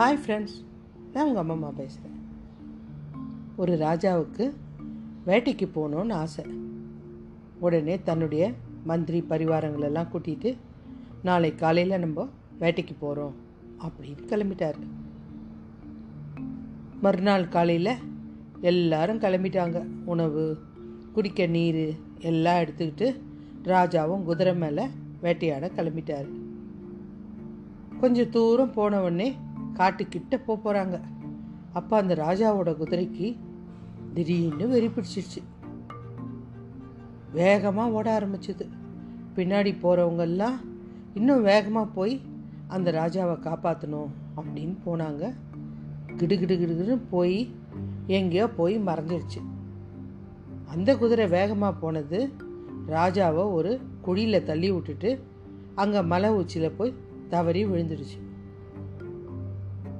Hi friends நான் உங்கள் அம்மா அம்மா பேசுகிறேன் ஒரு ராஜாவுக்கு வேட்டைக்கு போகணுன்னு ஆசை. உடனே தன்னுடைய மந்திரி பரிவாரங்களெல்லாம் கூட்டிகிட்டு நாளை காலையில் நம்ம வேட்டைக்கு போகிறோம் அப்படின்னு கிளம்பிட்டார். மறுநாள் காலையில் எல்லாரும் கிளம்பிட்டாங்க. உணவு குடிக்க நீர் எல்லாம் எடுத்துக்கிட்டு ராஜாவும் குதிரை மேலே வேட்டையாட கிளம்பிட்டார். கொஞ்சம் தூரம் போனவுடனே காட்டுக்கிட்ட போக போகிறாங்க அப்போ அந்த ராஜாவோட குதிரைக்கு திடீர்னு வெறி பிடிச்சிருச்சு. வேகமாக ஓட ஆரம்பிச்சது. பின்னாடி போகிறவங்கெல்லாம் இன்னும் வேகமாக போய் அந்த ராஜாவை காப்பாற்றணும் அப்படின்னு போனாங்க. கிடு கிடுகிடுன்னு போய் எங்கேயோ போய் மறைஞ்சிருச்சு. அந்த குதிரை வேகமாக போனது ராஜாவை ஒரு குழியில் தள்ளி விட்டுட்டு அங்கே மலை உச்சியில் போய் தவறி விழுந்துடுச்சு.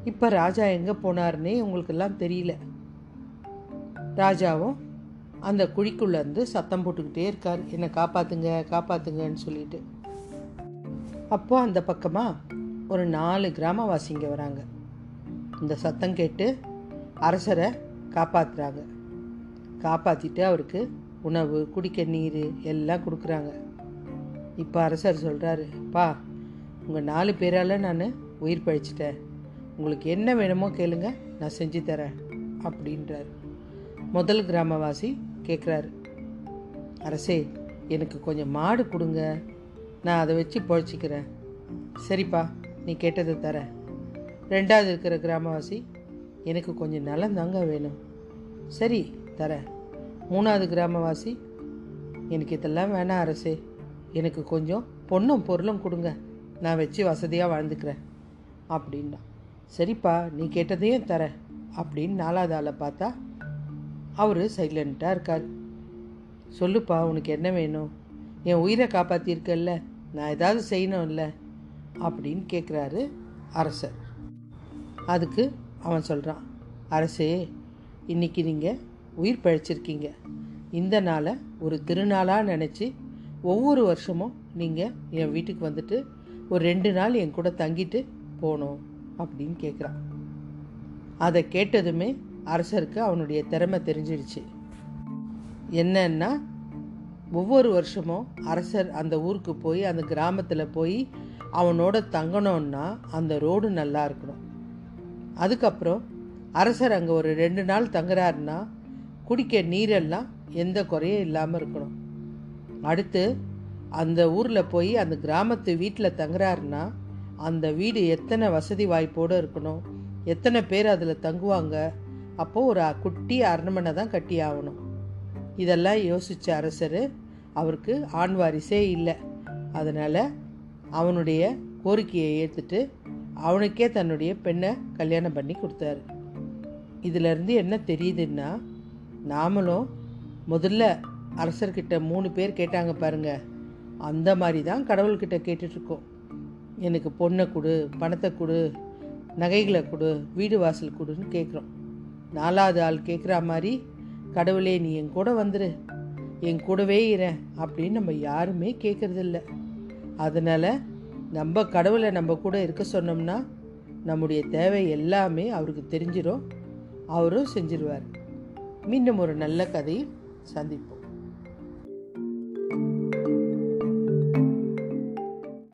இப்போ ராஜா எங்கே போனார்னே உங்களுக்கெல்லாம் தெரியல. ராஜாவும் அந்த குழிக்குள்ளேருந்து சத்தம் போட்டுக்கிட்டே இருக்கார். என்னை காப்பாற்றுங்க காப்பாற்றுங்கன்னு சொல்லிட்டு. அப்போது அந்த பக்கமாக ஒரு நாலு கிராமவாசிங்க வராங்க. இந்த சத்தம் கேட்டு அரசரை காப்பாற்றுறாங்க காப்பாற்றிட்டு அவருக்கு உணவு குடிக்க நீர் எல்லாம் கொடுக்குறாங்க. இப்போ அரசர் சொல்கிறாரு பா உங்கள் நாலு பேரால் நான் உயிர் பழிச்சிட்டேன். உங்களுக்கு என்ன வேணுமோ கேளுங்க நான் செஞ்சு தரேன் அப்படின்றார். முதல் கிராமவாசி கேட்குறாரு அரசே எனக்கு கொஞ்சம் மாடு கொடுங்க நான் அதை வச்சு பொழைச்சிக்கிறேன். சரிப்பா நீ கேட்டதை தரேன் ரெண்டாவது இருக்கிற கிராமவாசி எனக்கு கொஞ்சம் நலம் தாங்க வேணும். சரி தரேன் மூணாவது கிராமவாசி எனக்கு இதெல்லாம் வேணாம் அரசே எனக்கு கொஞ்சம் பொண்ணும் பொருளும் கொடுங்க நான் வச்சு வசதியாக வாழ்ந்துக்கிறேன் அப்படின்னா. சரிப்பா நீ கேட்டதையும் தரேன் அப்படின்னு நாலாவது ஆளை பார்த்தா அவர் சைலண்ட்டாக இருக்கார். சொல்லுப்பா உனக்கு என்ன வேணும்? என் உயிரை காப்பாற்றியிருக்கல்ல நான் ஏதாவது செய்யணும்ல அப்படின்னு கேட்குறாரு அரசர். அதுக்கு அவன் சொல்கிறான் அரசே இன்னைக்கு நீங்கள் உயிர் பழிச்சிருக்கீங்க. இந்த நாளை ஒரு திருநாளாக நினச்சி ஒவ்வொரு வருஷமும் நீங்கள் என் வீட்டுக்கு வந்துட்டு ஒரு ரெண்டு நாள் என் கூட தங்கிட்டு போகணும். அப்படின்னு கேட்குறான் அதை கேட்டதுமே அரசருக்கு அவனுடைய திறமை தெரிஞ்சிடுச்சு. என்னன்னா ஒவ்வொரு வருஷமும் அரசர் அந்த ஊருக்கு போய் அந்த கிராமத்தில் போய் அவனோட தங்கணும்னா அந்த ரோடு நல்லா இருக்கணும். அதுக்கப்புறம் அரசர் அங்கே ஒரு ரெண்டு நாள் தங்குறாருன்னா குடிக்க நீரெல்லாம் எந்த குறையும் இல்லாமல் இருக்கணும். அடுத்து அந்த ஊரில் போய் அந்த கிராமத்து வீட்டில் தங்குறாருன்னா அந்த வீடு எத்தனை வசதி வாய்ப்போடு இருக்கணும்? எத்தனை பேர் அதில் தங்குவாங்க? அப்போது ஒரு குட்டி அரண்மனை தான் கட்டி ஆகணும் இதெல்லாம் யோசித்த அரசர் அவருக்கு ஆண் வாரிசே இல்லை. அதனால் அவனுடைய கோரிக்கையை ஏற்றுட்டு அவனுக்கே தன்னுடைய பெண்ணை கல்யாணம் பண்ணி கொடுத்தாரு. இதிலிருந்து என்ன தெரியுதுன்னா நாமளும் முதல்ல அரசர்கிட்ட மூணு பேர் கேட்டாங்க பாருங்க. அந்த மாதிரி தான் கடவுள்கிட்ட கேட்டுட்ருக்கோம் எனக்கு பொண்ணை கொடு பணத்தை கொடு நகைகளை கொடு வீடு வாசல் கொடுன்னு கேட்குறோம் நாலாவது ஆள் கேட்குற மாதிரி கடவுளே நீ என் கூட வந்துரு. என் கூடவே இரு அப்படின்னு நம்ம யாருமே கேட்குறதில்ல அதனால் நம்ம கடவுளை நம்ம கூட இருக்க சொன்னோம்னா நம்முடைய தேவை எல்லாமே அவருக்கு தெரிஞ்சிடும் அவரும் செஞ்சிருவார். மீண்டும் ஒரு நல்ல கதையை சந்திப்போம்.